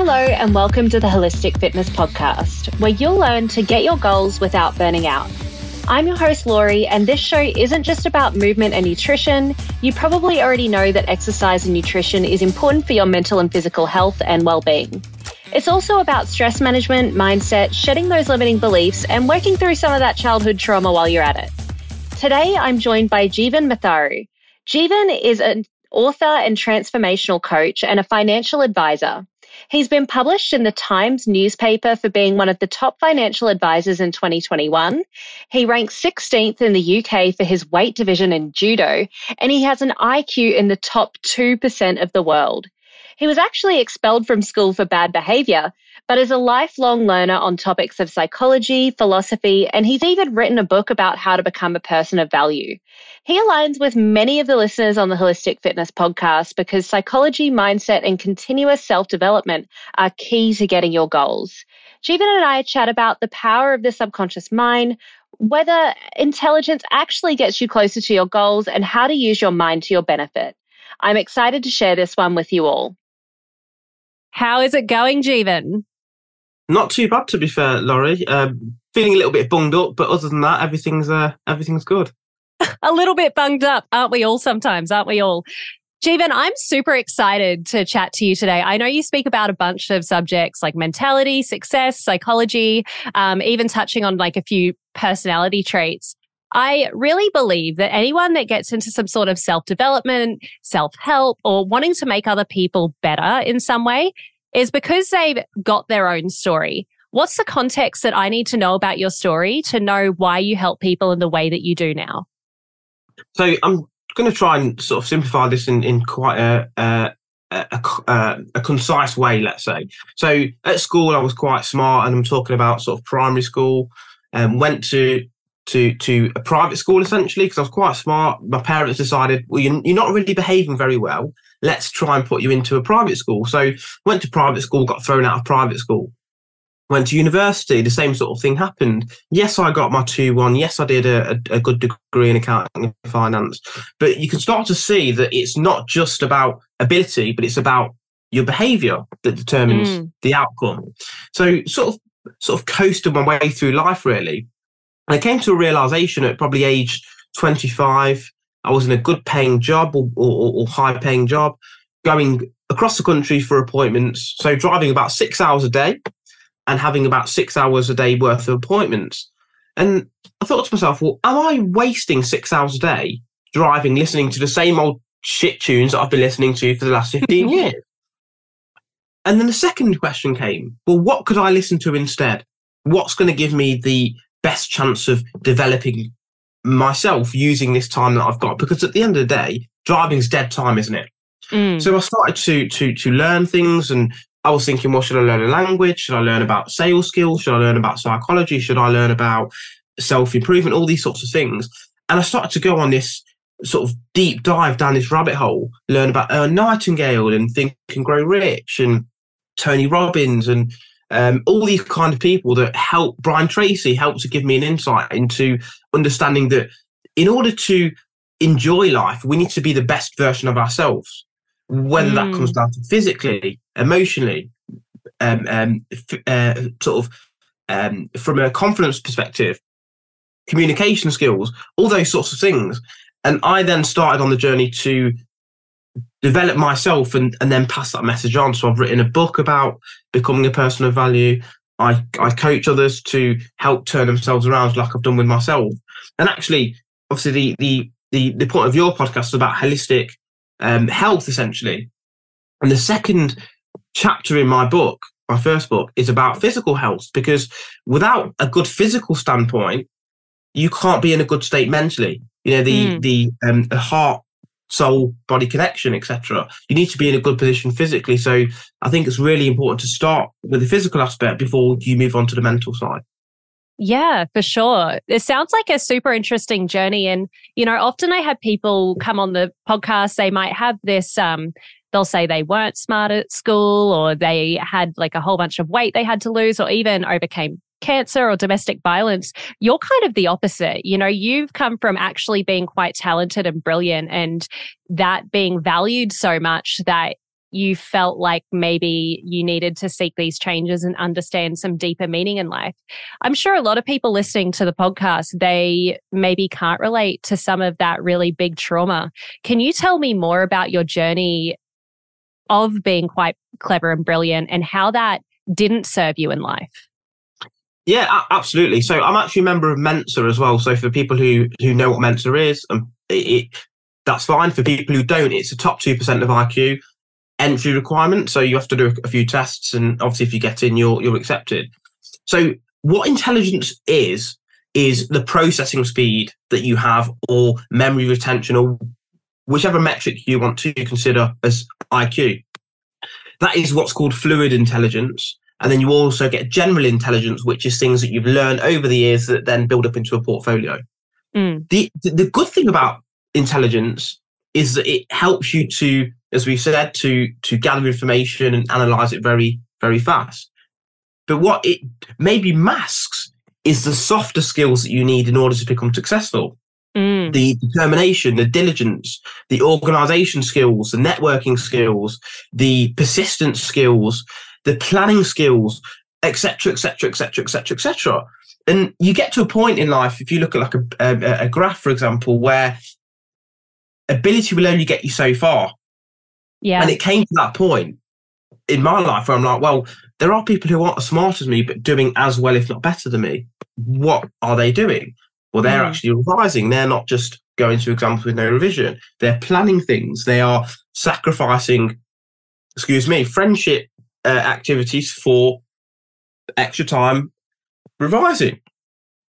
hello, and welcome to the Holistic Fitness Podcast, where you'll learn to get your goals without burning out. I'm your host, Lori, and this show isn't just about movement and nutrition. You probably already know that exercise and nutrition is important for your mental and physical health and well being. It's also about stress management, mindset, shedding those limiting beliefs, and working through some of that childhood trauma while you're at it. Today, I'm joined by Jeevan Matharu. Jeevan is an author and transformational coach and a financial advisor. He's been published in the Times newspaper for being one of the top financial advisors in 2021. He ranks 16th in the UK for his weight division in judo, and he has an IQ in the top 2% of the world. He was actually expelled from school for bad behavior, but is a lifelong learner on topics of psychology, philosophy, and he's even written a book about how to become a person of value. He aligns with many of the listeners on the Holistic Fitness podcast because psychology, mindset, and continuous self development are key to getting your goals. Jeevan and I chat about the power of the subconscious mind, whether intelligence actually gets you closer to your goals, and how to use your mind to your benefit. I'm excited to share this one with you all. How is it going, Jeevan? Not too bad, to be fair, Lori. Um, feeling a little bit bunged up, but other than that, everything's uh, everything's good. a little bit bunged up, aren't we all? Sometimes, aren't we all? Jeevan, I'm super excited to chat to you today. I know you speak about a bunch of subjects like mentality, success, psychology, um, even touching on like a few personality traits. I really believe that anyone that gets into some sort of self development, self help, or wanting to make other people better in some way is because they've got their own story. What's the context that I need to know about your story to know why you help people in the way that you do now? So I'm going to try and sort of simplify this in, in quite a, a, a, a, a concise way, let's say. So at school, I was quite smart, and I'm talking about sort of primary school. And um, went to to to a private school essentially because I was quite smart. My parents decided, well, you're, you're not really behaving very well. Let's try and put you into a private school. So went to private school, got thrown out of private school. Went to university, the same sort of thing happened. Yes, I got my 2 1. Yes, I did a, a, a good degree in accounting and finance. But you can start to see that it's not just about ability, but it's about your behavior that determines mm. the outcome. So, sort of, sort of coasted my way through life, really. I came to a realization at probably age 25. I was in a good paying job or, or, or high paying job, going across the country for appointments. So driving about six hours a day and having about six hours a day worth of appointments. And I thought to myself, well, am I wasting six hours a day driving, listening to the same old shit tunes that I've been listening to for the last 15 years? And then the second question came, well, what could I listen to instead? What's going to give me the best chance of developing myself using this time that I've got because at the end of the day, driving's dead time, isn't it? Mm. So I started to to to learn things and I was thinking, well, should I learn a language? Should I learn about sales skills? Should I learn about psychology? Should I learn about self improvement? All these sorts of things. And I started to go on this sort of deep dive down this rabbit hole, learn about Earl Nightingale and Think and Grow Rich and Tony Robbins and um, all these kind of people that help Brian Tracy helped to give me an insight into understanding that in order to enjoy life, we need to be the best version of ourselves, whether mm. that comes down to physically, emotionally, um, um, uh, sort of um, from a confidence perspective, communication skills, all those sorts of things. And I then started on the journey to develop myself and, and then pass that message on. So I've written a book about becoming a person of value. I, I coach others to help turn themselves around like I've done with myself. And actually, obviously the the the, the point of your podcast is about holistic um, health essentially. And the second chapter in my book, my first book, is about physical health because without a good physical standpoint, you can't be in a good state mentally. You know, the mm. the um, the heart soul body connection etc you need to be in a good position physically so i think it's really important to start with the physical aspect before you move on to the mental side yeah, for sure. It sounds like a super interesting journey. And, you know, often I have people come on the podcast, they might have this, um, they'll say they weren't smart at school or they had like a whole bunch of weight they had to lose or even overcame cancer or domestic violence, you're kind of the opposite. You know, you've come from actually being quite talented and brilliant and that being valued so much that you felt like maybe you needed to seek these changes and understand some deeper meaning in life. I'm sure a lot of people listening to the podcast, they maybe can't relate to some of that really big trauma. Can you tell me more about your journey of being quite clever and brilliant and how that didn't serve you in life? Yeah, absolutely. So I'm actually a member of Mensa as well. So for people who who know what Mensa is, um, it, it that's fine. For people who don't, it's a top two percent of IQ entry requirement. So you have to do a few tests, and obviously, if you get in, you're you're accepted. So what intelligence is is the processing speed that you have, or memory retention, or whichever metric you want to consider as IQ. That is what's called fluid intelligence. And then you also get general intelligence, which is things that you've learned over the years that then build up into a portfolio. Mm. The, the good thing about intelligence is that it helps you to, as we said, to to gather information and analyze it very, very fast. But what it maybe masks is the softer skills that you need in order to become successful. Mm. The determination, the diligence, the organization skills, the networking skills, the persistence skills, the planning skills, etc., etc., etc., etc., etc. And you get to a point in life, if you look at like a, a, a graph, for example, where ability will only get you so far. Yeah. And it came to that point in my life where I'm like, well, there are people who aren't as smart as me, but doing as well, if not better than me. What are they doing? Well, they're mm. actually revising. They're not just going to exams with no revision. They're planning things. They are sacrificing, excuse me, friendship uh, activities for extra time revising.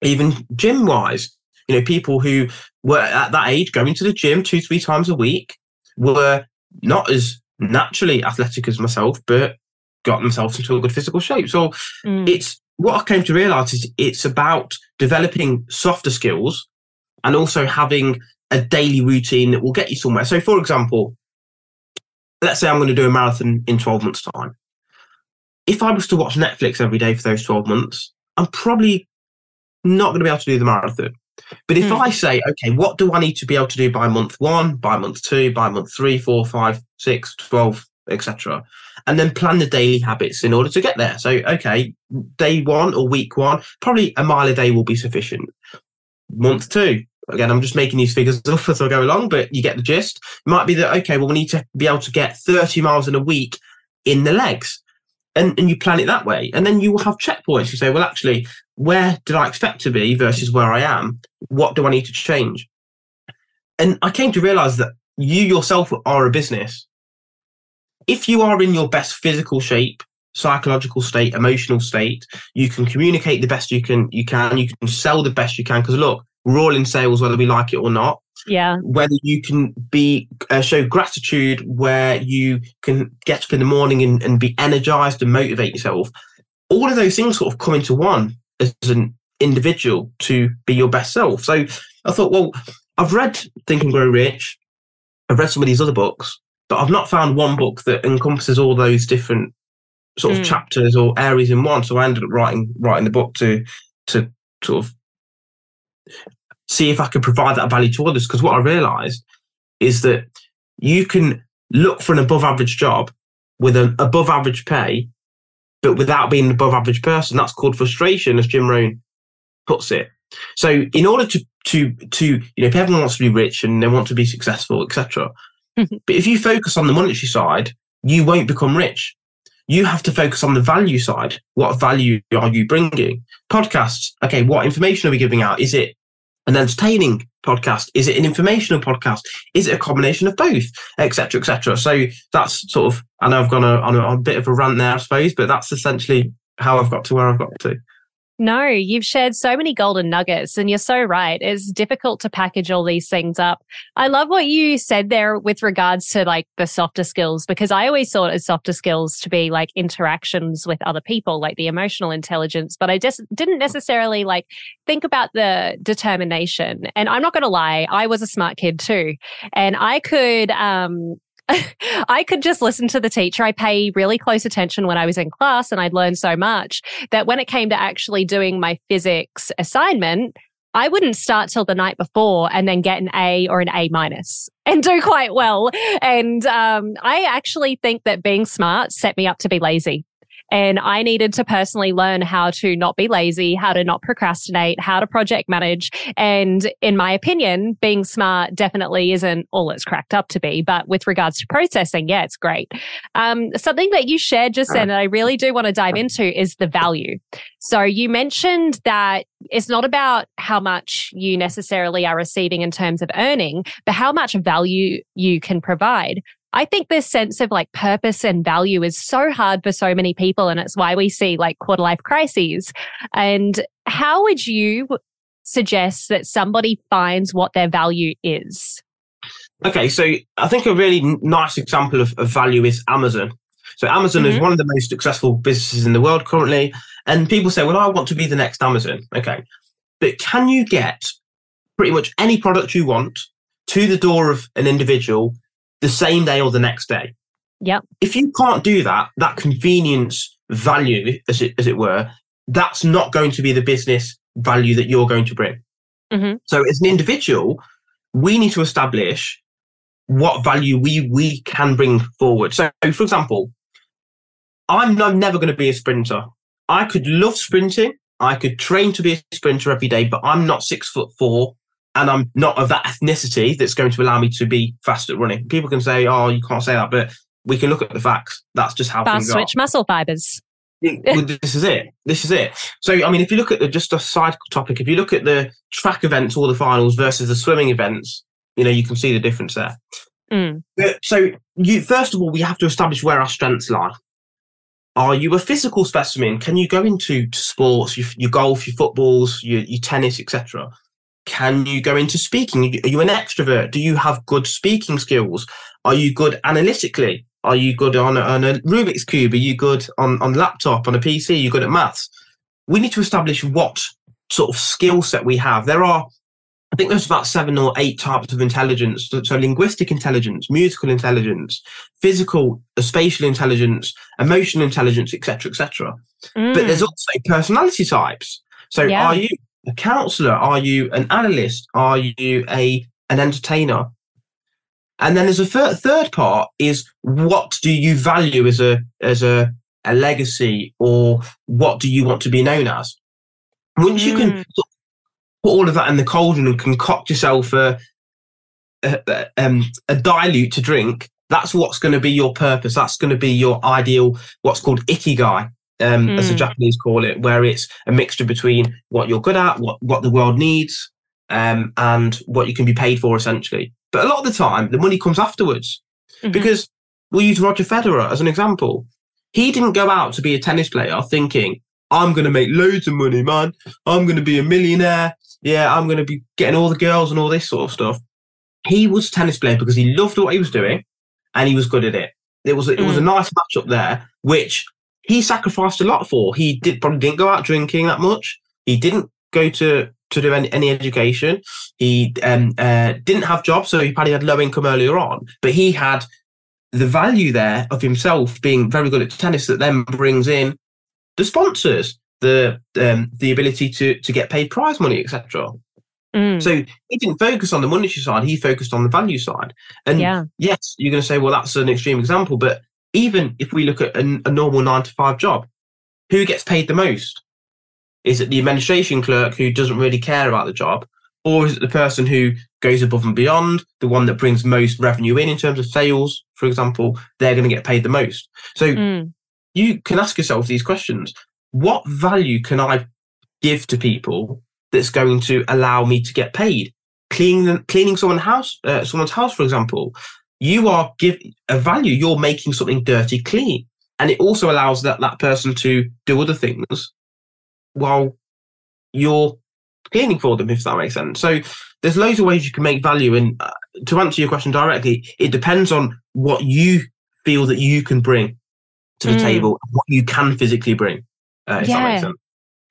Even gym wise, you know, people who were at that age going to the gym two, three times a week were not as naturally athletic as myself, but got themselves into a good physical shape. So mm. it's what I came to realize is it's about developing softer skills and also having a daily routine that will get you somewhere. So, for example, let's say I'm going to do a marathon in 12 months' time. If I was to watch Netflix every day for those 12 months, I'm probably not going to be able to do the marathon. But if mm. I say, okay, what do I need to be able to do by month one, by month two, by month three, four, five, six, 12, etc., and then plan the daily habits in order to get there. So, okay, day one or week one, probably a mile a day will be sufficient. Month two, again, I'm just making these figures up as I go along, but you get the gist. It might be that, okay, well, we need to be able to get 30 miles in a week in the legs. And, and you plan it that way. And then you will have checkpoints. You say, well, actually, where did I expect to be versus where I am? What do I need to change? And I came to realize that you yourself are a business if you are in your best physical shape, psychological state, emotional state, you can communicate the best you can. You can. You can sell the best you can. Because look, we're all in sales, whether we like it or not. Yeah. Whether you can be uh, show gratitude, where you can get up in the morning and, and be energized and motivate yourself. All of those things sort of come into one as an individual to be your best self. So I thought, well, I've read Think and Grow Rich. I've read some of these other books but I've not found one book that encompasses all those different sort of mm. chapters or areas in one. So I ended up writing writing the book to to sort of see if I can provide that value to others. Because what I realised is that you can look for an above average job with an above average pay, but without being an above average person. That's called frustration, as Jim Rohn puts it. So in order to to to you know, if everyone wants to be rich and they want to be successful, etc., but if you focus on the monetary side, you won't become rich. You have to focus on the value side. What value are you bringing? Podcasts. Okay, what information are we giving out? Is it an entertaining podcast? Is it an informational podcast? Is it a combination of both, etc., etc.? So that's sort of. I know I've gone on a, on a bit of a rant there, I suppose, but that's essentially how I've got to where I've got to. No, you've shared so many golden nuggets, and you're so right. It's difficult to package all these things up. I love what you said there with regards to like the softer skills, because I always thought as softer skills to be like interactions with other people, like the emotional intelligence, but I just didn't necessarily like think about the determination. And I'm not going to lie, I was a smart kid too. And I could, um, I could just listen to the teacher. I pay really close attention when I was in class and I'd learn so much that when it came to actually doing my physics assignment, I wouldn't start till the night before and then get an A or an A minus and do quite well. And um, I actually think that being smart set me up to be lazy. And I needed to personally learn how to not be lazy, how to not procrastinate, how to project manage. And in my opinion, being smart definitely isn't all it's cracked up to be. But with regards to processing, yeah, it's great. Um, something that you shared just then that I really do want to dive into is the value. So you mentioned that it's not about how much you necessarily are receiving in terms of earning, but how much value you can provide. I think this sense of like purpose and value is so hard for so many people. And it's why we see like quarter life crises. And how would you suggest that somebody finds what their value is? Okay, so I think a really nice example of, of value is Amazon. So Amazon mm-hmm. is one of the most successful businesses in the world currently. And people say, well, I want to be the next Amazon. Okay. But can you get pretty much any product you want to the door of an individual the same day or the next day. Yep. If you can't do that, that convenience value, as it, as it were, that's not going to be the business value that you're going to bring. Mm-hmm. So as an individual, we need to establish what value we we can bring forward. So, for example, I'm, I'm never going to be a sprinter. I could love sprinting. I could train to be a sprinter every day, but I'm not six foot four and I'm not of that ethnicity that's going to allow me to be fast at running. People can say, "Oh, you can't say that," but we can look at the facts. That's just how fast twitch are. muscle fibers. this is it. This is it. So, I mean, if you look at the just a side topic, if you look at the track events or the finals versus the swimming events, you know, you can see the difference there. Mm. So, you first of all, we have to establish where our strengths lie. Are you a physical specimen? Can you go into sports, your, your golf, your footballs, your, your tennis, etc.? Can you go into speaking? Are you an extrovert? Do you have good speaking skills? Are you good analytically? Are you good on a, on a Rubik's Cube? Are you good on, on laptop, on a PC? Are you good at maths? We need to establish what sort of skill set we have. There are, I think there's about seven or eight types of intelligence. So, so linguistic intelligence, musical intelligence, physical, uh, spatial intelligence, emotional intelligence, etc., etc. Mm. But there's also personality types. So yeah. are you a counselor? Are you an analyst? Are you a an entertainer? And then there's a th- third part is what do you value as a as a, a legacy or what do you want to be known as? Once mm. you can mm. put all of that in the cauldron and concoct yourself a, a, um, a dilute to drink, that's what's going to be your purpose. That's going to be your ideal, what's called ikigai um, mm. as the hmm. Japanese call it, where it's a mixture between what you're good at, what what the world needs, um, and what you can be paid for, essentially. But a lot of the time, the money comes afterwards, mm-hmm. because we'll use Roger Federer as an example. He didn't go out to be a tennis player thinking, "I'm going to make loads of money, man. I'm going to be a millionaire. Yeah, I'm going to be getting all the girls and all this sort of stuff." He was a tennis player because he loved what he was doing, and he was good at it. It was it was a mm. nice match up there, which he sacrificed a lot for. He did probably didn't go out drinking that much. He didn't go to to do any, any education. He um, uh, didn't have jobs, so he probably had low income earlier on. But he had the value there of himself being very good at tennis that then brings in the sponsors, the um, the ability to to get paid prize money, etc. Mm. So he didn't focus on the monetary side; he focused on the value side. And yeah. yes, you're going to say, well, that's an extreme example, but even if we look at a, a normal nine to five job, who gets paid the most? Is it the administration clerk who doesn't really care about the job? Or is it the person who goes above and beyond, the one that brings most revenue in in terms of sales, for example? They're going to get paid the most. So mm. you can ask yourself these questions. What value can I give to people that's going to allow me to get paid? Cleaning, cleaning someone's house, uh, someone's house, for example, you are giving a value. You're making something dirty clean. And it also allows that, that person to do other things while you're cleaning for them, if that makes sense. So there's loads of ways you can make value. And uh, to answer your question directly, it depends on what you feel that you can bring to the mm. table, what you can physically bring, uh, if yeah.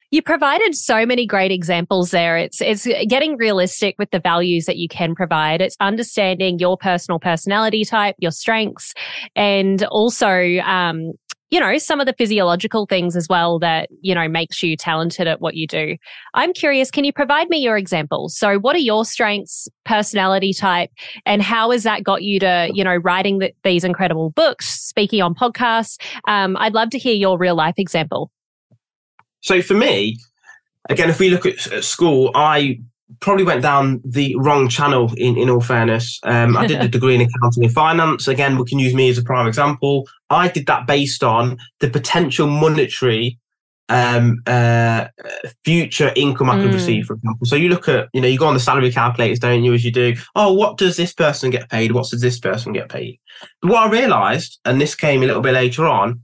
You provided so many great examples there. It's it's getting realistic with the values that you can provide. It's understanding your personal personality type, your strengths, and also um, you know, some of the physiological things as well that, you know, makes you talented at what you do. I'm curious, can you provide me your examples? So, what are your strengths, personality type, and how has that got you to, you know, writing the, these incredible books, speaking on podcasts? Um, I'd love to hear your real life example. So, for me, again, if we look at, at school, I probably went down the wrong channel in, in all fairness. Um, I did a degree in accounting and finance. Again, we can use me as a prime example. I did that based on the potential monetary um, uh, future income I could mm. receive, for example. So you look at, you know, you go on the salary calculators, don't you, as you do, oh, what does this person get paid? What does this person get paid? But what I realized, and this came a little bit later on,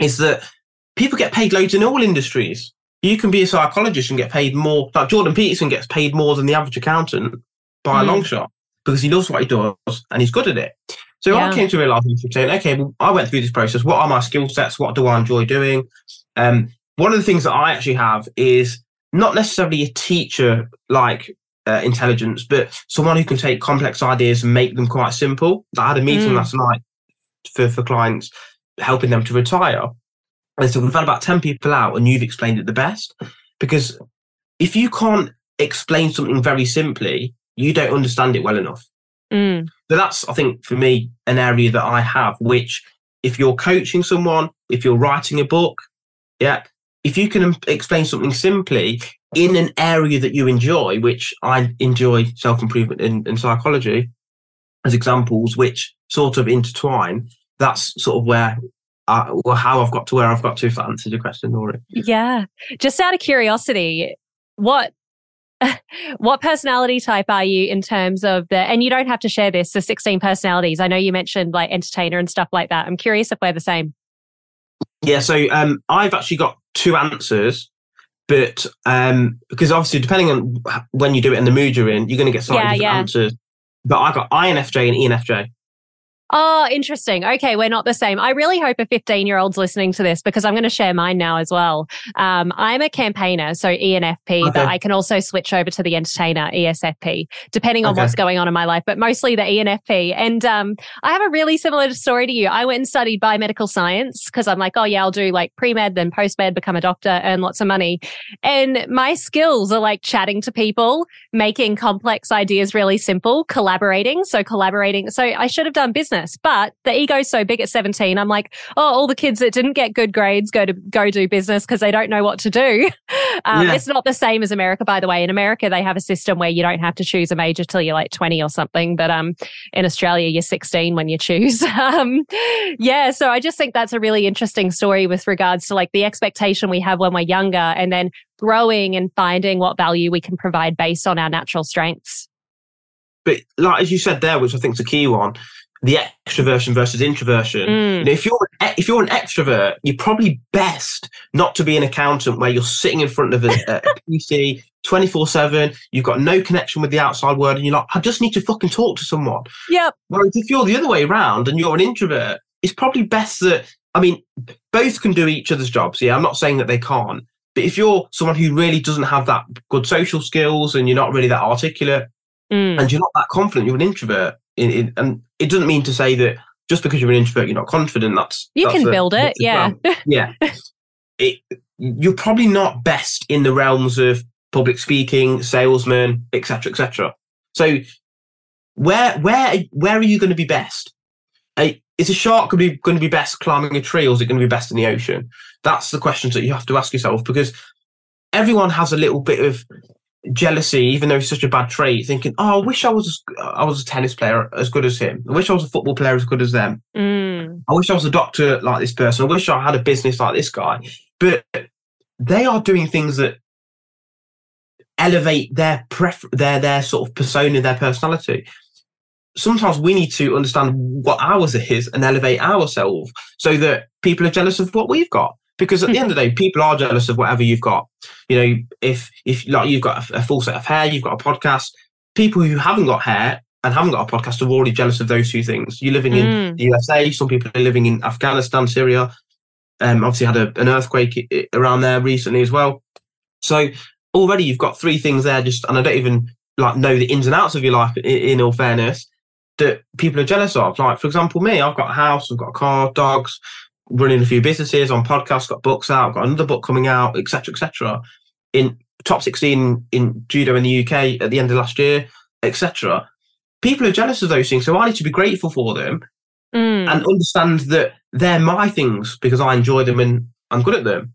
is that people get paid loads in all industries you can be a psychologist and get paid more. Like Jordan Peterson gets paid more than the average accountant by mm. a long shot because he loves what he does and he's good at it. So yeah. I came to realize saying, okay, well, I went through this process. What are my skill sets? What do I enjoy doing? Um, one of the things that I actually have is not necessarily a teacher like uh, intelligence, but someone who can take complex ideas and make them quite simple. I had a meeting mm. last night for, for clients, helping them to retire. And so we've had about 10 people out and you've explained it the best. Because if you can't explain something very simply, you don't understand it well enough. Mm. So that's, I think, for me, an area that I have, which if you're coaching someone, if you're writing a book, yeah, if you can explain something simply in an area that you enjoy, which I enjoy self improvement and, and psychology as examples, which sort of intertwine, that's sort of where uh, well, how I've got to where I've got to. If that answers your question, Lori. Yeah. Just out of curiosity, what what personality type are you in terms of the? And you don't have to share this. The sixteen personalities. I know you mentioned like entertainer and stuff like that. I'm curious if we're the same. Yeah. So um, I've actually got two answers. But um, because obviously, depending on when you do it and the mood you're in, you're going to get slightly yeah, different yeah. answers. But I got INFJ and ENFJ. Oh, interesting. Okay, we're not the same. I really hope a 15 year old's listening to this because I'm going to share mine now as well. Um, I'm a campaigner, so ENFP, okay. but I can also switch over to the entertainer, ESFP, depending on okay. what's going on in my life, but mostly the ENFP. And um, I have a really similar story to you. I went and studied biomedical science because I'm like, oh, yeah, I'll do like pre med, then post med, become a doctor, earn lots of money. And my skills are like chatting to people, making complex ideas really simple, collaborating. So, collaborating. So, I should have done business business. But the ego's so big at 17. I'm like, oh, all the kids that didn't get good grades go to go do business because they don't know what to do. Um, yeah. It's not the same as America, by the way. In America, they have a system where you don't have to choose a major till you're like 20 or something. But um, in Australia, you're 16 when you choose. um, yeah. So I just think that's a really interesting story with regards to like the expectation we have when we're younger and then growing and finding what value we can provide based on our natural strengths. But like as you said there, which I think is a key one, the extroversion versus introversion. Mm. You know, if you're if you're an extrovert, you're probably best not to be an accountant where you're sitting in front of a, a PC 24 7. You've got no connection with the outside world, and you're like, I just need to fucking talk to someone. Yep. Whereas if you're the other way around and you're an introvert, it's probably best that I mean, both can do each other's jobs. Yeah, I'm not saying that they can't. But if you're someone who really doesn't have that good social skills and you're not really that articulate mm. and you're not that confident, you're an introvert, in, in, and it doesn't mean to say that just because you're an introvert, you're not confident. That's you that's can a, build it, yeah, yeah. It, you're probably not best in the realms of public speaking, salesman, etc., etc. So, where where where are you going to be best? is a shark going to be going to be best climbing a tree, or is it going to be best in the ocean? That's the questions that you have to ask yourself because everyone has a little bit of jealousy, even though it's such a bad trait, thinking, "Oh, I wish I was I was a tennis player as good as him. I wish I was a football player as good as them. Mm. I wish I was a doctor like this person. I wish I had a business like this guy." But they are doing things that elevate their pref- their their sort of persona, their personality. Sometimes we need to understand what ours is and elevate ourselves so that people are jealous of what we've got because at the end of the day, people are jealous of whatever you've got. You know, if if like you've got a, a, full set of hair, you've got a podcast. People who haven't got hair and haven't got a podcast are already jealous of those two things. You're living in mm. the USA. Some people are living in Afghanistan, Syria. Um, obviously had a, an earthquake around there recently as well. So already you've got three things there. Just and I don't even like know the ins and outs of your life. In, in all fairness, that people are jealous of. Like for example, me, I've got a house, I've got a car, dogs running a few businesses on podcasts, got books out, got another book coming out, etc., etc. In top 16 in judo in the UK at the end of last year, etc. People are jealous of those things, so I need to be grateful for them Mm. and understand that they're my things because I enjoy them and I'm good at them.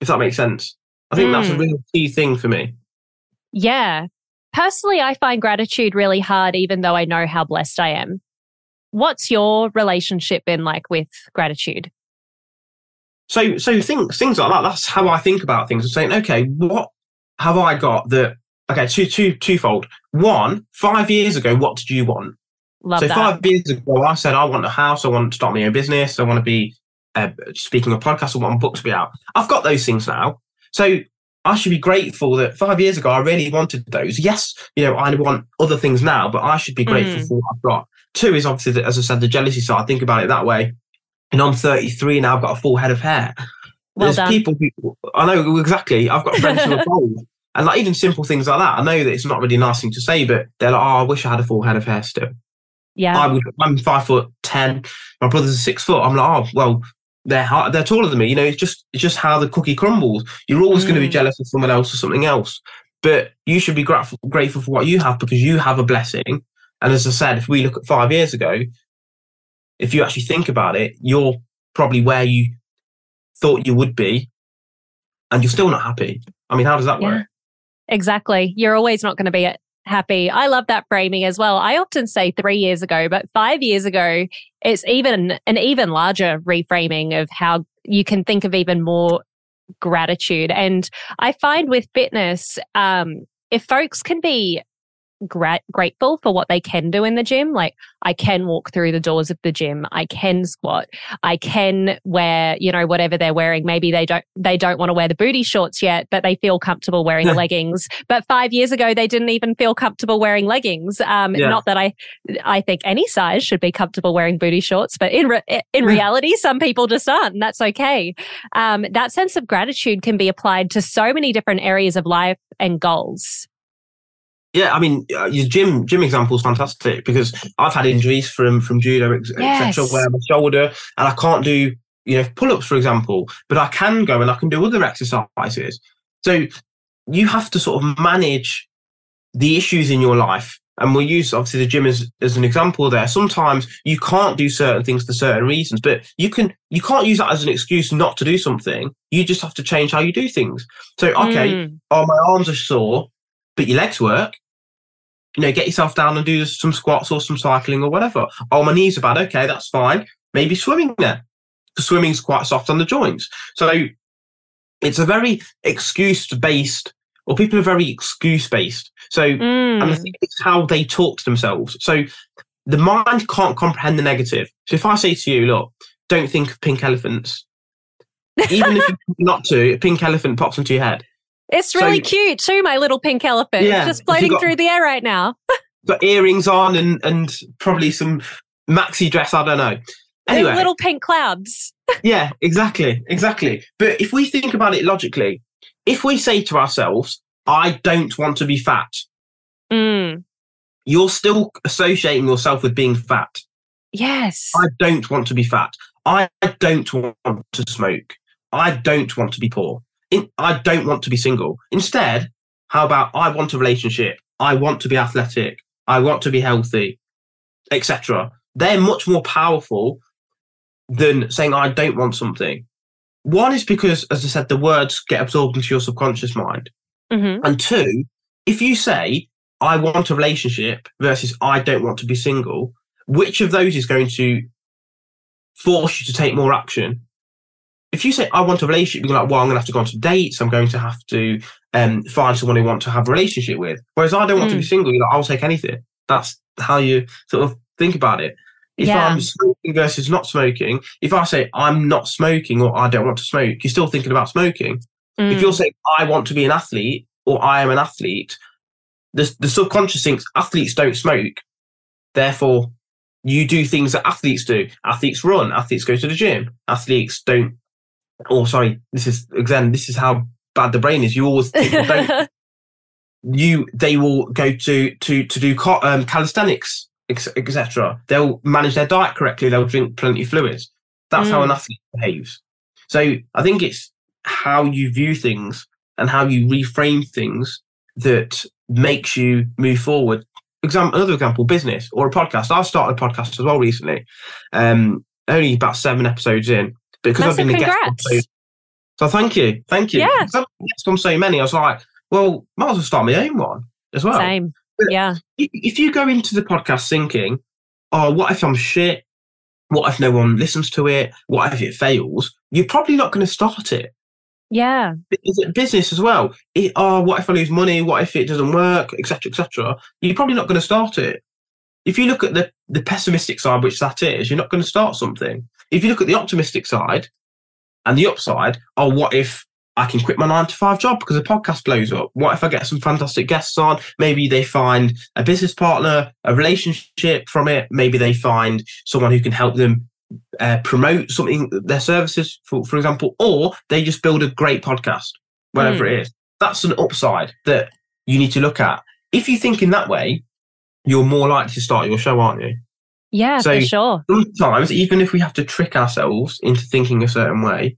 If that makes sense, I think that's a Mm. really key thing for me. Yeah. Personally, I find gratitude really hard, even though I know how blessed I am. What's your relationship been like with gratitude? So, so things things like that. That's how I think about things. I'm saying, okay, what have I got that? Okay, two two twofold. One, five years ago, what did you want? Love so that. five years ago, I said I want a house. I want to start my own business. I want to be uh, speaking of podcasts. I want a book to be out. I've got those things now. So I should be grateful that five years ago I really wanted those. Yes, you know I want other things now, but I should be grateful Mm. for what I've got. Two is obviously, that, as I said, the jealousy side. Think about it that way. And I'm 33 now. I've got a full head of hair. well There's done. people who I know exactly. I've got friends who are bald. And like even simple things like that, I know that it's not really a nice thing to say, but they're like, "Oh, I wish I had a full head of hair still." yeah. I would. I'm five foot ten. My brother's six foot. I'm like, oh well, they're hard, they're taller than me. You know, it's just it's just how the cookie crumbles. You're always going to be Mm. jealous of someone else or something else, but you should be grateful grateful for what you have because you have a blessing. And as I said, if we look at five years ago, if you actually think about it, you're probably where you thought you would be, and you're still not happy. I mean, how does that Yeah. work? Exactly. You're always not going to be happy. I love that framing as well. I often say three years ago, but five years ago, it's even an even larger reframing of how you can think of even more gratitude. And I find with fitness, um, if folks can be gra- grateful for what they can do in the gym, like I can walk through the doors of the gym, I can squat, I can wear, you know, whatever they're wearing. Maybe they don't they don't want to wear the booty shorts yet, but they feel comfortable wearing Yeah. leggings. But five years ago, they didn't even feel comfortable wearing leggings. Um, Yeah. Not that I I think any size should be comfortable wearing booty shorts, but in re- in reality, some people just aren't, and that's okay. Um, that sense of gratitude can be applied to so many different areas of life and goals. Yeah, I mean, uh, your gym gym example is fantastic because I've had injuries from from judo, ex- Yes. etc., where my shoulder and I can't do you know pull ups, for example, but I can go and I can do other exercises. So you have to sort of manage the issues in your life, and we'll use obviously the gym as as an example. There, sometimes you can't do certain things for certain reasons, but you can you can't use that as an excuse not to do something. You just have to change how you do things. So okay, Mm. oh, my arms are sore, but your legs work. You know, get yourself down and do some squats or some cycling or whatever. Oh, my knees are bad. Okay, that's fine. Maybe swimming then. Because swimming's quite soft on the joints. So it's a very excuse based, or people are very excuse based. So, and I Mm. think it's how they talk to themselves. So the mind can't comprehend the negative. So if I say to you, look, don't think of pink elephants, even if you not to, a pink elephant pops into your head. It's So- really cute too, my little pink elephant. Yeah, It's just floating got- through the air right now. got earrings on and and probably some maxi dress. I don't know. They're little pink clouds. yeah, exactly, exactly. But if we think about it logically, if we say to ourselves, "I don't want to be fat," Mm. you're still associating yourself with being fat. Yes. I don't want to be fat. I don't want to smoke. I don't want to be poor. In, I don't want to be single. Instead, how about I want a relationship? I want to be athletic. I want to be healthy, etc. They're much more powerful than saying I don't want something. One is because, as I said, the words get absorbed into your subconscious mind. Mhm. And two, if you say, I want a relationship versus I don't want to be single, which of those is going to force you to take more action? If you say, I want a relationship, you're like, well, I'm going to have to go on some dates. I'm going to have to um, find someone who want to have a relationship with. Whereas I don't want to be single, you're like, I'll take anything. That's how you sort of think about it. If Yeah. I'm smoking versus not smoking, if I say I'm not smoking or I don't want to smoke, you're still thinking about smoking. If Mm. you're saying I want to be an athlete or I am an athlete, the, the subconscious thinks athletes don't smoke. Therefore, you do things that athletes do. Athletes run, athletes go to the gym, athletes don't. Oh, sorry. This is again, this is how bad the brain is. You always you they will go to to to do um, calisthenics, etc. They'll manage their diet correctly. They'll drink plenty of fluids. That's mm. how an athlete behaves. So I think it's how you view things and how you reframe things that makes you move forward. Example, another example, business or a podcast. I've started a podcast as well recently. Um, only about seven episodes in, because I've been the guest. So thank you, thank you. Yeah, I've on so many. I was like, well, might as well start my own one as well. Same. But yeah. If you go into the podcast thinking, oh, what if I'm shit? What if no one listens to it? What if it fails? You're probably not going to start it. Yeah. Is it business as well? It, oh, what if I lose money? What if it doesn't work? Etc. Etc. You're probably not going to start it. If you look at the the pessimistic side, which that is, you're not going to start something. If you look at the optimistic side and the upside, oh, what if I can quit my nine to five job because the podcast blows up? What if I get some fantastic guests on? Maybe they find a business partner, a relationship from it. Maybe they find someone who can help them uh, promote something, their services, for, for example, or they just build a great podcast, whatever mm. it is. That's an upside that you need to look at. If you think in that way, you're more likely to start your show, aren't you? Yeah, so for sure. Sometimes, even if we have to trick ourselves into thinking a certain way,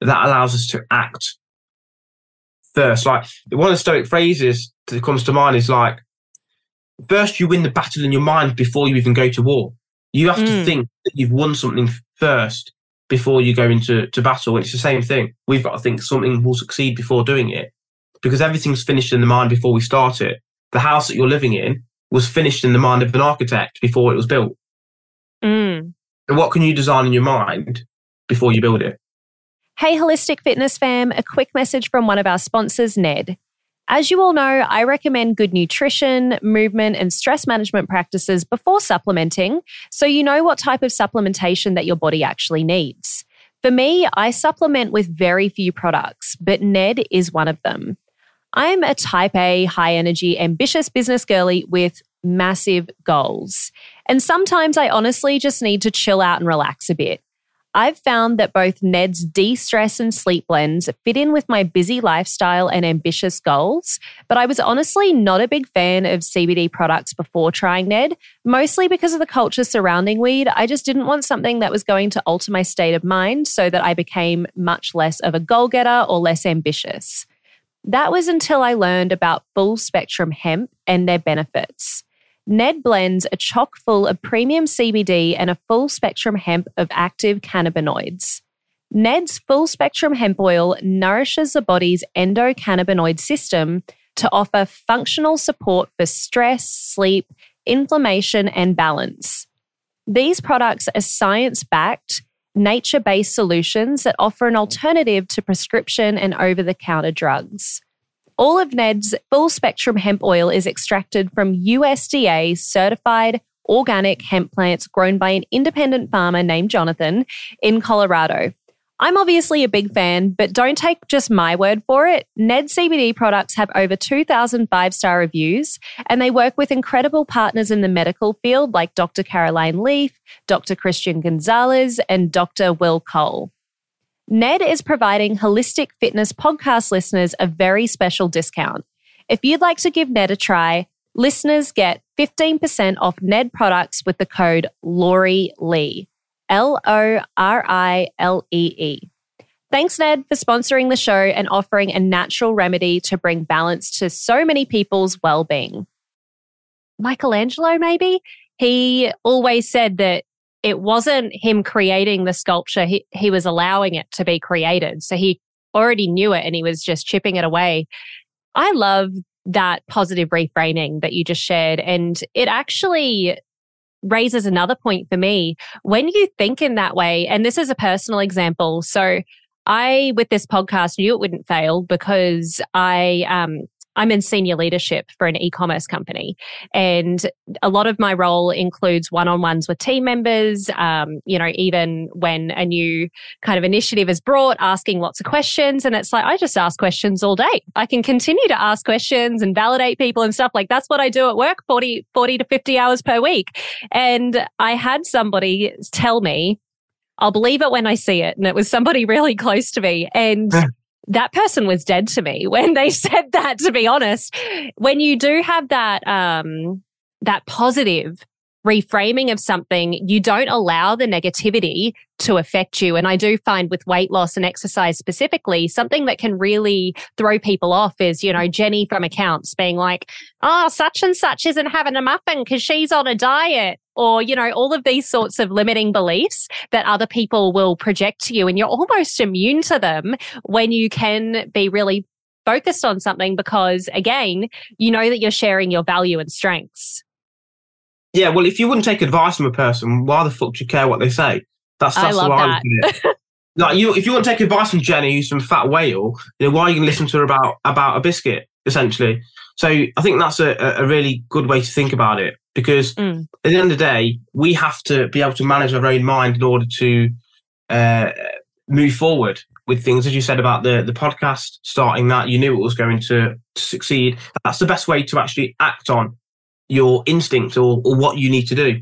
that allows us to act first. Like one of the Stoic phrases that comes to mind is like, first you win the battle in your mind before you even go to war. You have mm. to think that you've won something first before you go into to battle. It's the same thing. We've got to think something will succeed before doing it because everything's finished in the mind before we start it. The house that you're living in was finished in the mind of an architect before it was built. Mm. So what can you design in your mind before you build it? Hey, Holistic Fitness fam, a quick message from one of our sponsors, Ned. As you all know, I recommend good nutrition, movement, and stress management practices before supplementing so you know what type of supplementation that your body actually needs. For me, I supplement with very few products, but Ned is one of them. I'm a type A, high energy, ambitious business girly with massive goals. And sometimes I honestly just need to chill out and relax a bit. I've found that both Ned's de stress and sleep blends fit in with my busy lifestyle and ambitious goals, but I was honestly not a big fan of CBD products before trying Ned, mostly because of the culture surrounding weed. I just didn't want something that was going to alter my state of mind so that I became much less of a goal getter or less ambitious. That was until I learned about full spectrum hemp and their benefits. Ned blends are chock full of premium CBD and a full spectrum hemp of active cannabinoids. Ned's full spectrum hemp oil nourishes the body's endocannabinoid system to offer functional support for stress, sleep, inflammation, and balance. These products are science backed, nature based solutions that offer an alternative to prescription and over the counter drugs. All of Ned's full spectrum hemp oil is extracted from USDA certified organic hemp plants grown by an independent farmer named Jonathan in Colorado. I'm obviously a big fan, but don't take just my word for it. Ned CBD products have over 2,000 five star reviews, and they work with incredible partners in the medical field like Dr. Caroline Leaf, Dr. Christian Gonzalez, and Dr. Will Cole. Ned is providing Holistic Fitness podcast listeners a very special discount. If you'd like to give Ned a try, listeners get 15% off Ned products with the code Lori Lee. L O R I L E E. Thanks, Ned, for sponsoring the show and offering a natural remedy to bring balance to so many people's well being. Michelangelo, maybe? He always said that it wasn't him creating the sculpture, he, he was allowing it to be created. So he already knew it and he was just chipping it away. I love that positive reframing that you just shared. And it actually raises another point for me. When you think in that way, and this is a personal example. So I, with this podcast, knew it wouldn't fail because I um, I'm in senior leadership for an e-commerce company, and a lot of my role includes one-on-ones with team members. Um, you know, even when a new kind of initiative is brought, asking lots of questions, and it's like I just ask questions all day. I can continue to ask questions and validate people and stuff like that's what I do at work, 40, 40 to 50 hours per week. And I had somebody tell me, I'll believe it when I see it. And it was somebody really close to me. And that person was dead to me when they said that to be honest when you do have that um that positive reframing of something, you don't allow the negativity to affect you. And I do find with weight loss and exercise specifically, something that can really throw people off is, you know, Jenny from accounts being like, oh, such and such isn't having a muffin because she's on a diet. Or, you know, all of these sorts of limiting beliefs that other people will project to you. And you're almost immune to them when you can be really focused on something because, again, you know that you're sharing your value and strengths. Yeah, well, if you wouldn't take advice from a person, why the fuck do you care what they say? That's that's I love I that. like you, if you want to take advice from Jenny, who's some fat whale, you know, why are you going to listen to her about about a biscuit? Essentially, so I think that's a, a really good way to think about it because mm. at the end of the day, we have to be able to manage our own mind in order to uh, move forward with things. As you said about the the podcast, starting that, you knew it was going to, to succeed. That's the best way to actually act on your instinct or, or what you need to do.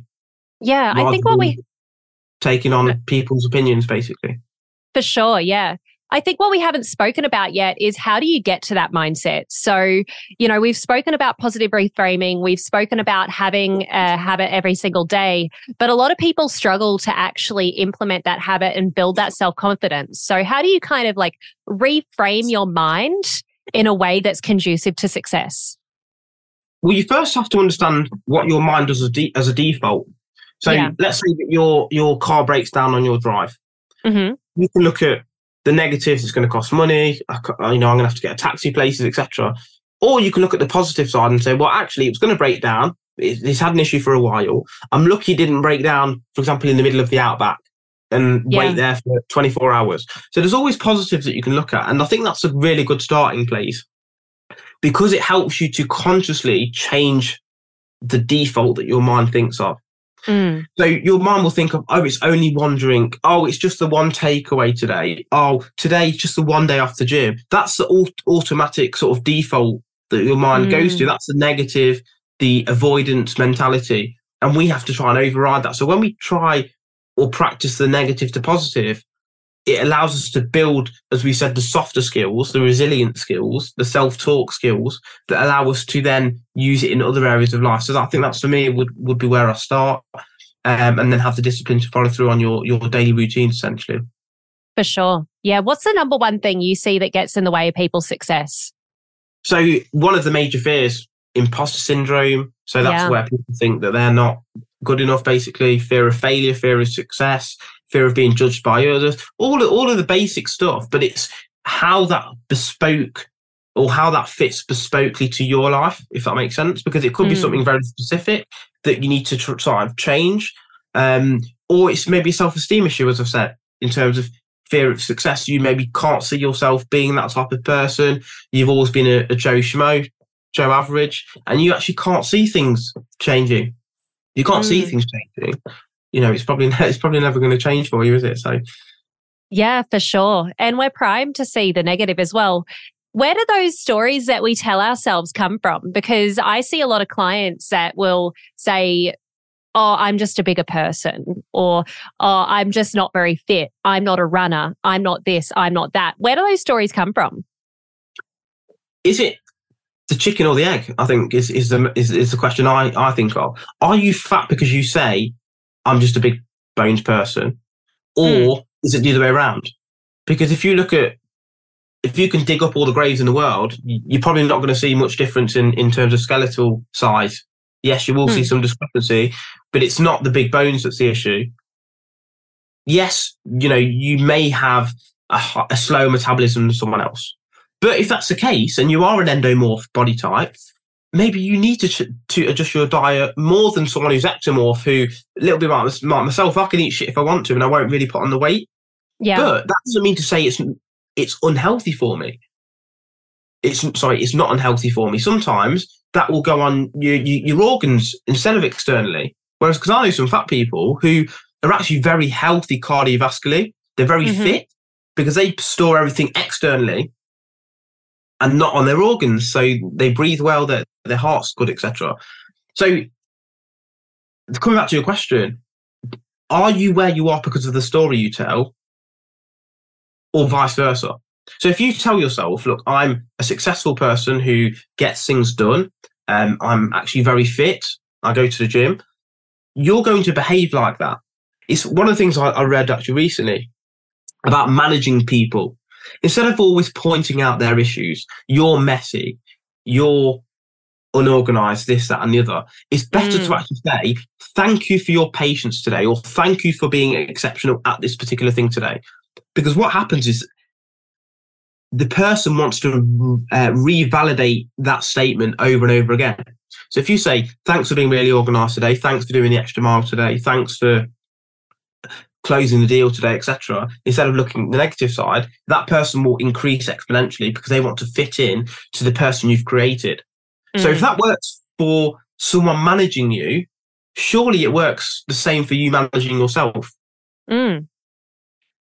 Yeah, I think what we taking on people's opinions, basically. For sure, yeah. I think what we haven't spoken about yet is how do you get to that mindset? So, you know, we've spoken about positive reframing, we've spoken about having a habit every single day, but a lot of people struggle to actually implement that habit and build that self confidence. So, how do you kind of like reframe your mind in a way that's conducive to success? Well, you first have to understand what your mind does as, de- as a default. So yeah. let's say that your your car breaks down on your drive. Mm-hmm. You can look at the negatives. It's going to cost money. I, you know, I'm going to have to get a taxi places, etc. Or you can look at the positive side and say, well, actually, it's going to break down. It's had an issue for a while. I'm lucky it didn't break down, for example, in the middle of the outback and yeah. wait there for 24 hours. So there's always positives that you can look at. And I think that's a really good starting place because it helps you to consciously change the default that your mind thinks of. Mm. So your mind will think of, oh, it's only one drink. Oh, it's just the one takeaway today. Oh, today's just the one day off the gym. That's the automatic sort of default that your mind mm. goes to. Mm. That's the negative, the avoidance mentality. And we have to try and override that. So when we try or practice the negative to positive, it allows us to build, as we said, the softer skills, the resilient skills, the self-talk skills that allow us to then use it in other areas of life. So I think that's for me would would be where I start, um, and then have the discipline to follow through on your your daily routine, essentially. For sure, yeah. What's the number one thing you see that gets in the way of people's success? So one of the major fears, imposter syndrome. So that's yeah. where people think that they're not good enough. Basically, fear of failure, fear of success fear of being judged by others, all of, all of the basic stuff. But it's how that bespoke or how that fits bespokely to your life, if that makes sense, because it could mm. be something very specific that you need to tr- sort of change. Um, or it's maybe a self esteem issue, as I've said, in terms of fear of success. You maybe can't see yourself being that type of person. You've always been a, a Joe Schmo, Joe Average, and you actually can't see things changing. You can't mm. see things changing you know, it's probably it's probably never going to change for you, is it? So, yeah, for sure. And we're primed to see the negative as well. Where do those stories that we tell ourselves come from? Because I see a lot of clients that will say, Oh, I'm just a bigger person, or Oh, I'm just not very fit. I'm not a runner. I'm not this. I'm not that. Where do those stories come from? Is it the chicken or the egg? I think is is the is, is the question I I think of. Are you fat because you say I'm just a big bones person? Or mm. is it the other way around? Because if you look at, if you can dig up all the graves in the world, you're probably not going to see much difference in, in terms of skeletal size. Yes, you will mm. see hmm. some discrepancy, but it's not the big bones that's the issue. Yes, you know, you may have a, a slow metabolism than someone else. But if that's the case and you are an endomorph body type, maybe you need to to adjust your diet more than someone who's ectomorph, who a little bit like, like myself. I can eat shit if I want to, and I won't really put on the weight. Yeah, but that doesn't mean to say it's it's unhealthy for me. It's sorry, it's not unhealthy for me. Sometimes that will go on your your, your organs instead of externally. Whereas, because I know some fat people who are actually very healthy cardiovascularly, they're very mm-hmm. fit because they store everything externally and not on their organs. So they breathe well, their, their heart's good, etc. So coming back to your question, are you where you are because of the story you tell or vice versa? So if you tell yourself, look, I'm a successful person who gets things done, um, I'm actually very fit, I go to the gym, you're going to behave like that. It's one of the things I, I read actually recently about managing people. Instead of always pointing out their issues, you're messy, you're unorganized, this, that, and the other. It's better mm. to actually say, thank you for your patience today, or thank you for being exceptional at this particular thing today. Because what happens is the person wants to uh, revalidate that statement over and over again. So if you say, thanks for being really organized today, thanks for doing the extra mile today, thanks for closing the deal today, etc., instead of looking at the negative side, that person will increase exponentially because they want to fit in to the person you've created. Mm. So if mm. that works for someone managing you, surely it works the same for you managing yourself. Mm.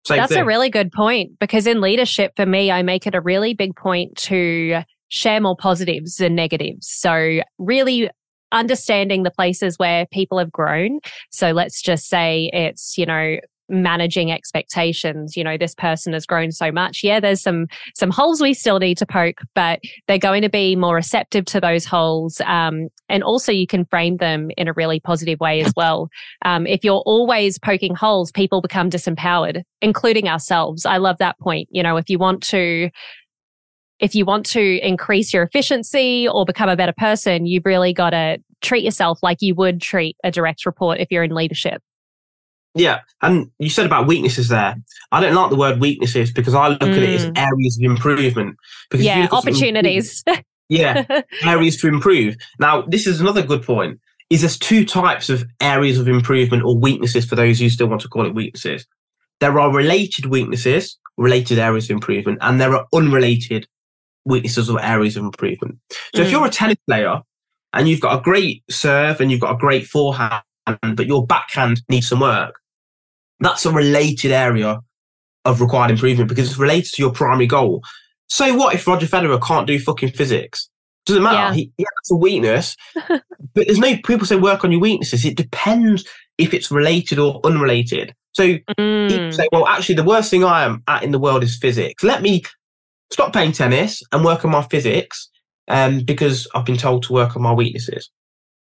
That's thing. a really good point because in leadership, for me, I make it a really big point to share more positives than negatives. So, really understanding the places where people have grown. So, let's just say it's, you know, managing expectations you know this person has grown so much. Yeah there's some some holes we still need to poke but they're going to be more receptive to those holes um, and also you can frame them in a really positive way as well. Um, if you're always poking holes people become disempowered including ourselves. I love that point. You know if you want to if you want to increase your efficiency or become a better person, you've really got to treat yourself like you would treat a direct report if you're in leadership. Yeah, and you said about weaknesses there. I don't like the word weaknesses because I look mm. at it as mm. areas of improvement. Because yeah, opportunities. yeah, areas to improve. Now, this is another good point. Is there's two types of areas of improvement or weaknesses for those who still want to call it weaknesses. There are related weaknesses, related areas of improvement, and there are unrelated weaknesses or areas of improvement. So mm. if you're a tennis player and you've got a great serve and you've got a great forehand, but your backhand needs some work, that's a related area of required improvement because it's related to your primary goal. So what if Roger Federer can't do fucking physics? Doesn't matter. Yeah. He, has a weakness, but there's no people say work on your weaknesses. It depends if it's related or unrelated. So mm. people say, well, actually, the worst thing I am at in the world is physics. Let me stop playing tennis and work on my physics um, because I've been told to work on my weaknesses.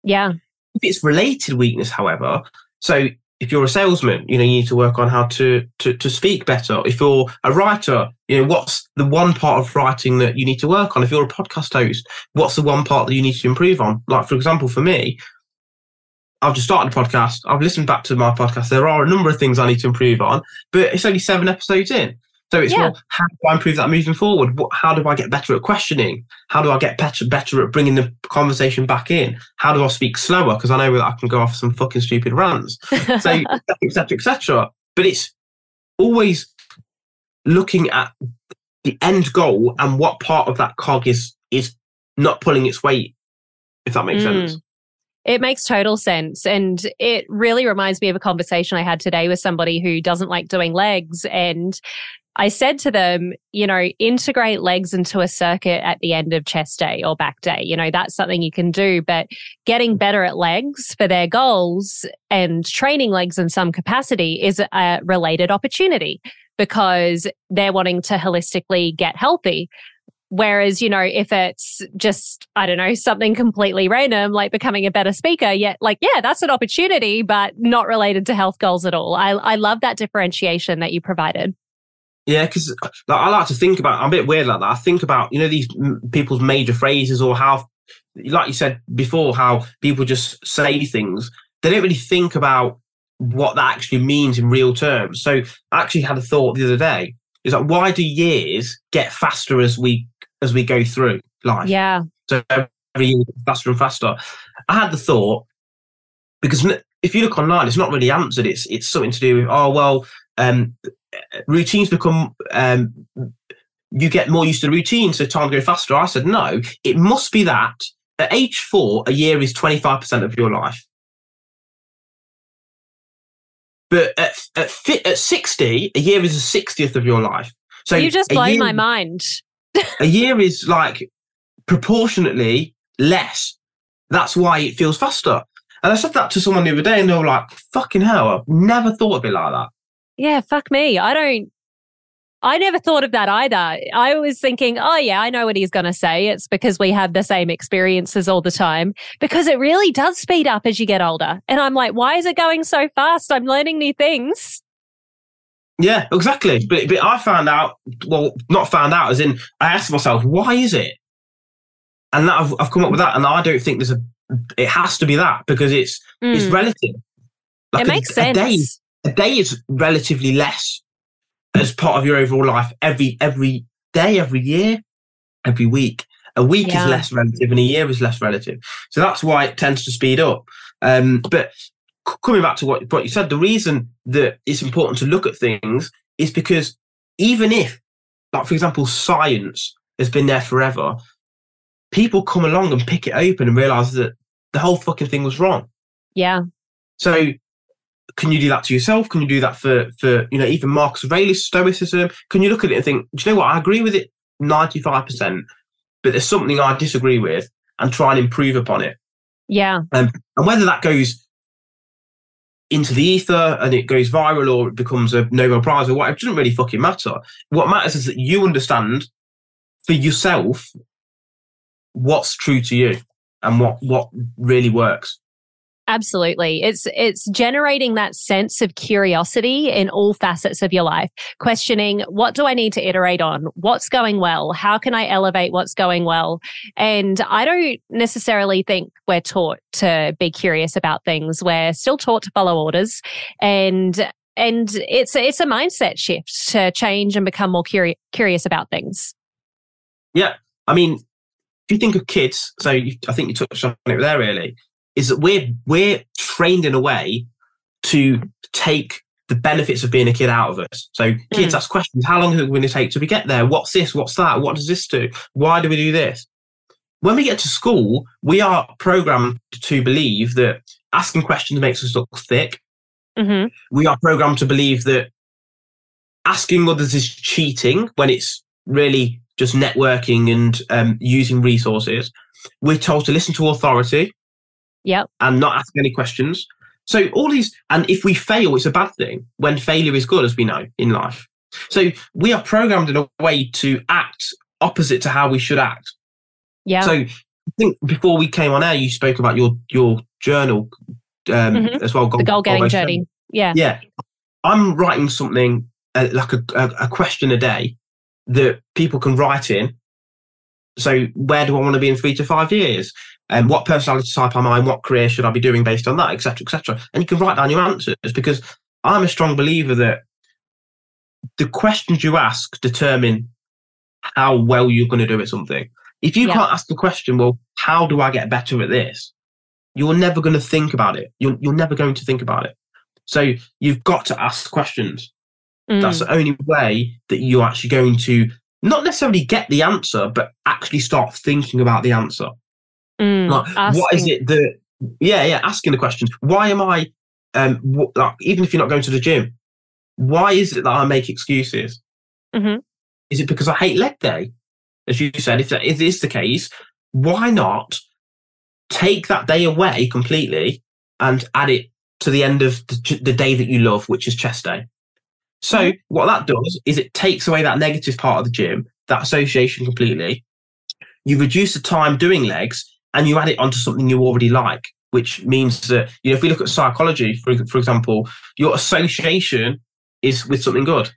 Yeah. If it's related weakness, however, so if you're a salesman, you know, you need to work on how to, to, to speak better. If you're a writer, you know, what's the one part of writing that you need to work on? If you're a podcast host, what's the one part that you need to improve on? Like, for example, for me, I've just started a podcast. I've listened back to my podcast. There are a number of things I need to improve on, but it's only seven episodes in. So it's yeah. well, how do I improve that moving forward? What, how do I get better at questioning? How do I get better better at bringing the conversation back in? How do I speak slower? Because I know that I can go off some fucking stupid rants. So etc. etc. But it's always looking at the end goal and what part of that cog is is not pulling its weight. If that makes mm. sense. It makes total sense. And it really reminds me of a conversation I had today with somebody who doesn't like doing legs. And I said to them, you know, integrate legs into a circuit at the end of chest day or back day. You know, that's something you can do, but getting better at legs for their goals and training legs in some capacity is a related opportunity because they're wanting to holistically get healthy. Whereas, you know, if it's just, I don't know, something completely random, like becoming a better speaker, yet, like, yeah, that's an opportunity, but not related to health goals at all. I, I love that differentiation that you provided. Yeah, because like, I like to think about. I'm a bit weird like that. I think about you know these m- people's major phrases or how, like you said before, how people just say things. They don't really think about what that actually means in real terms. So I actually had a thought the other day. Is like why do years get faster as we as we go through life? Yeah. So every year faster and faster. I had the thought because if you look online, it's not really answered. It's it's something to do with oh well, um, routines become um, you get more used to the routine, so time go faster. I said no. It must be that at age four, a year is twenty five percent of your life. But at at, fi- at sixty, a year is a sixtieth of your life. So you just blow my mind. a year is like proportionately less. That's why it feels faster. And I said that to someone the other day, and they were like, "Fucking hell! I've never thought of it like that." Yeah, fuck me. I don't I never thought of that either. I was thinking, oh, yeah, I know what he's going to say. It's because we have the same experiences all the time, because it really does speed up as you get older. And I'm like, why is it going so fast? I'm learning new things. Yeah, exactly. But, but I found out, well, not found out, as in, I asked myself, why is it? And that I've, I've come up with that. And I don't think there's a, it has to be that because it's, mm. it's relative. Like it a, makes sense. A day, a day is relatively less as part of your overall life every every day, every year, every week. A week yeah. is less relative and a year is less relative. So that's why it tends to speed up. Um, but coming back to what, what you said, the reason that it's important to look at things is because even if, like for example, science has been there forever, people come along and pick it open and realize that the whole fucking thing was wrong. Yeah. So can you do that to yourself? Can you do that for for you know even Marcus Aurelius Stoicism? Can you look at it and think, do you know what? I agree with it ninety five percent, but there's something I disagree with, and try and improve upon it. Yeah. Um, and whether that goes into the ether and it goes viral or it becomes a Nobel Prize or whatever, it doesn't really fucking matter. What matters is that you understand for yourself what's true to you and what what really works. Absolutely. It's it's generating that sense of curiosity in all facets of your life. Questioning what do I need to iterate on? What's going well? How can I elevate what's going well? And I don't necessarily think we're taught to be curious about things. We're still taught to follow orders and and it's it's a mindset shift to change and become more curi- curious about things. Yeah. I mean, if you think of kids, so you, I think you touched on it there really is that we're we're trained in a way to take the benefits of being a kid out of us. So kids mm. ask questions: How long are we going to take till we get there? What's this? What's that? What does this do? Why do we do this? When we get to school, we are programmed to believe that asking questions makes us look thick. Mm-hmm. We are programmed to believe that asking others is cheating when it's really just networking and um, using resources. We're told to listen to authority. Yep. And not ask any questions. So all these, and if we fail, it's a bad thing when failure is good, as we know in life. So we are programmed in a way to act opposite to how we should act. Yeah. So I think before we came on air, you spoke about your your journal um, mm-hmm. as well. Goal, the goal getting journey. Yeah. Yeah. I'm writing something uh, like a, a, a question a day that people can write in. So where do I want to be in three to five years? And um, what personality type am I and what career should I be doing based on that, etc., etc. And you can write down your answers because I'm a strong believer that the questions you ask determine how well you're going to do at something. If you yeah. can't ask the question, well, how do I get better at this? You're never going to think about it. You're, you're never going to think about it. So you've got to ask questions. Mm. That's the only way that you're actually going to not necessarily get the answer, but actually start thinking about the answer. Mm, like, what is it that? Yeah, yeah. Asking the questions. Why am I? Um, like, even if you're not going to the gym, why is it that I make excuses? Mm-hmm. Is it because I hate leg day? As you said, if that is the case, why not take that day away completely and add it to the end of the, the day that you love, which is chest day? So mm-hmm. what that does is it takes away that negative part of the gym, that association completely. You reduce the time doing legs and you add it onto something you already like, which means that, you know, if we look at psychology, for, for example, your association is with something good.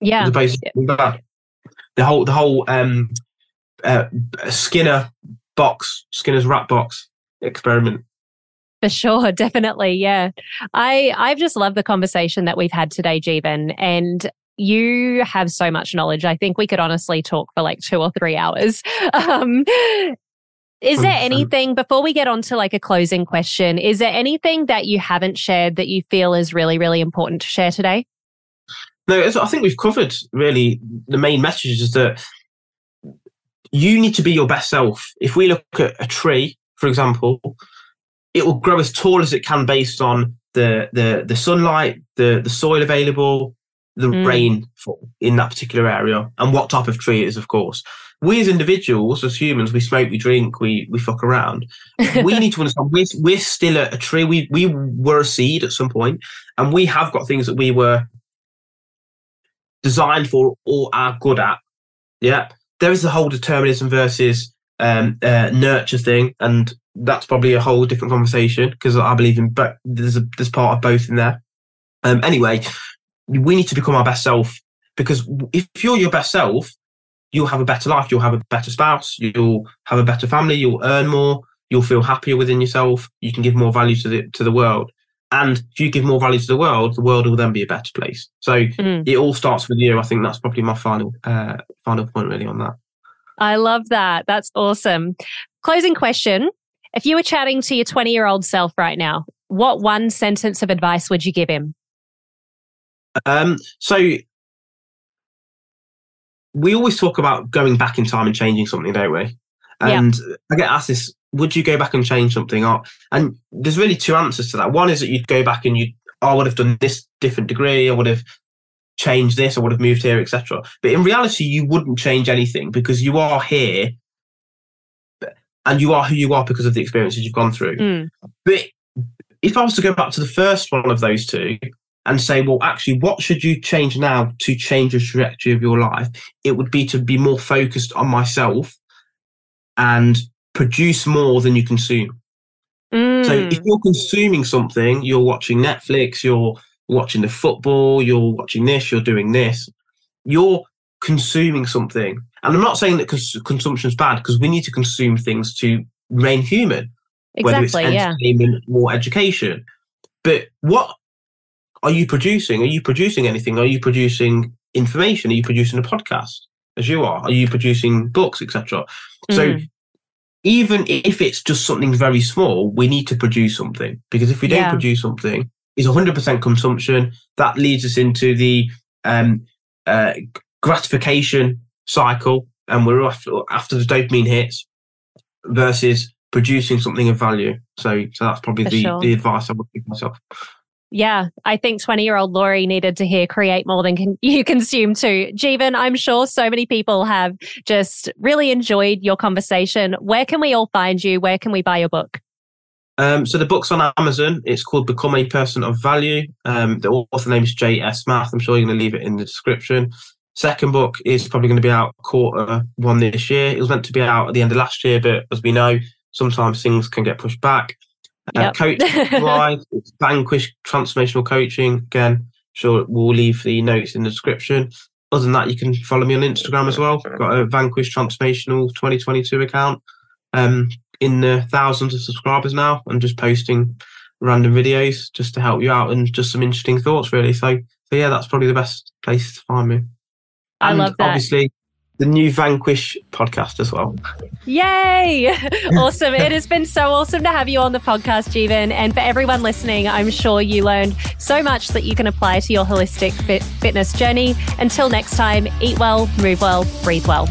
Yeah. The whole, the whole um, uh, Skinner box, Skinner's rat box experiment. For sure, definitely. Yeah. I I've just loved the conversation that we've had today, Jeevan. And you have so much knowledge. I think we could honestly talk for like two or three hours. Um, is there anything before we get on to like a closing question? Is there anything that you haven't shared that you feel is really, really important to share today? No, I think we've covered really the main message is that you need to be your best self. If we look at a tree, for example, it will grow as tall as it can based on the the the sunlight, the the soil available, the mm. rainfall in that particular area, and what type of tree it is, of course we as individuals, as humans, we smoke, we drink, we we fuck around. we need to understand we're, we're still a, a, tree. We we were a seed at some point, and we have got things that we were designed for or are good at. Yeah. There is the whole determinism versus um, uh, nurture thing, and that's probably a whole different conversation because I believe in but there's a there's part of both in there. Um, anyway, we need to become our best self because if you're your best self, you'll have a better life, you'll have a better spouse, you'll have a better family, you'll earn more, you'll feel happier within yourself, you can give more value to the to the world. And if you give more value to the world, the world will then be a better place. So mm. it all starts with you. I think that's probably my final uh, final point really on that. I love that. That's awesome. Closing question. If you were chatting to your 20 year old self right now, what one sentence of advice would you give him? Um, so we always talk about going back in time and changing something, don't we? And yeah. I get asked this: Would you go back and change something? Or, and there's really two answers to that. One is that you'd go back and you, oh, I would have done this different degree. I would have changed this. I would have moved here, etc. But in reality, you wouldn't change anything because you are here, and you are who you are because of the experiences you've gone through. Mm. But if I was to go back to the first one of those two, and say, well, actually, what should you change now to change the trajectory of your life? It would be to be more focused on myself and produce more than you consume. Mm. So if you're consuming something, you're watching Netflix, you're watching the football, you're watching this, you're doing this, you're consuming something. And I'm not saying that cons- consumption is bad because we need to consume things to remain human, exactly, whether it's entertainment yeah. or education. But what are you producing? Are you producing anything? Are you producing information? Are you producing a podcast as you are? Are you producing books, etc.? Mm. So even if it's just something very small, we need to produce something because if we don't yeah. produce something, it's 100% consumption. That leads us into the um, uh, gratification cycle, and we're after, after the dopamine hits versus producing something of value. So, so that's probably the, sure. the advice I would give myself yeah, I think 20 year old Lori needed to hear create more than can, you consume too. Jeevan, I'm sure so many people have just really enjoyed your conversation. Where can we all find you? Where can we buy your book? Um, so the book's on Amazon. It's called Become a Person of Value. Um, the author name is J.S. Math. I'm sure you're going to leave it in the description. Second book is probably going to be out quarter one this year. It was meant to be out at the end of last year, but as we know, sometimes things can get pushed back. Uh, yep. coach wise, Vanquish Transformational Coaching. Again, sure we'll leave the notes in the description. Other than that, you can follow me on Instagram as well. Got a Vanquish Transformational 2022 account. Um, in the thousands of subscribers now, I'm just posting random videos just to help you out and just some interesting thoughts, really. So, so yeah, that's probably the best place to find me. I and love that. Obviously, the new Vanquish podcast as well. Yay! awesome. it has been so awesome to have you on the podcast, Jeevan. And for everyone listening, I'm sure you learned so much that you can apply to your holistic fit- fitness journey. Until next time, eat well, move well, breathe well.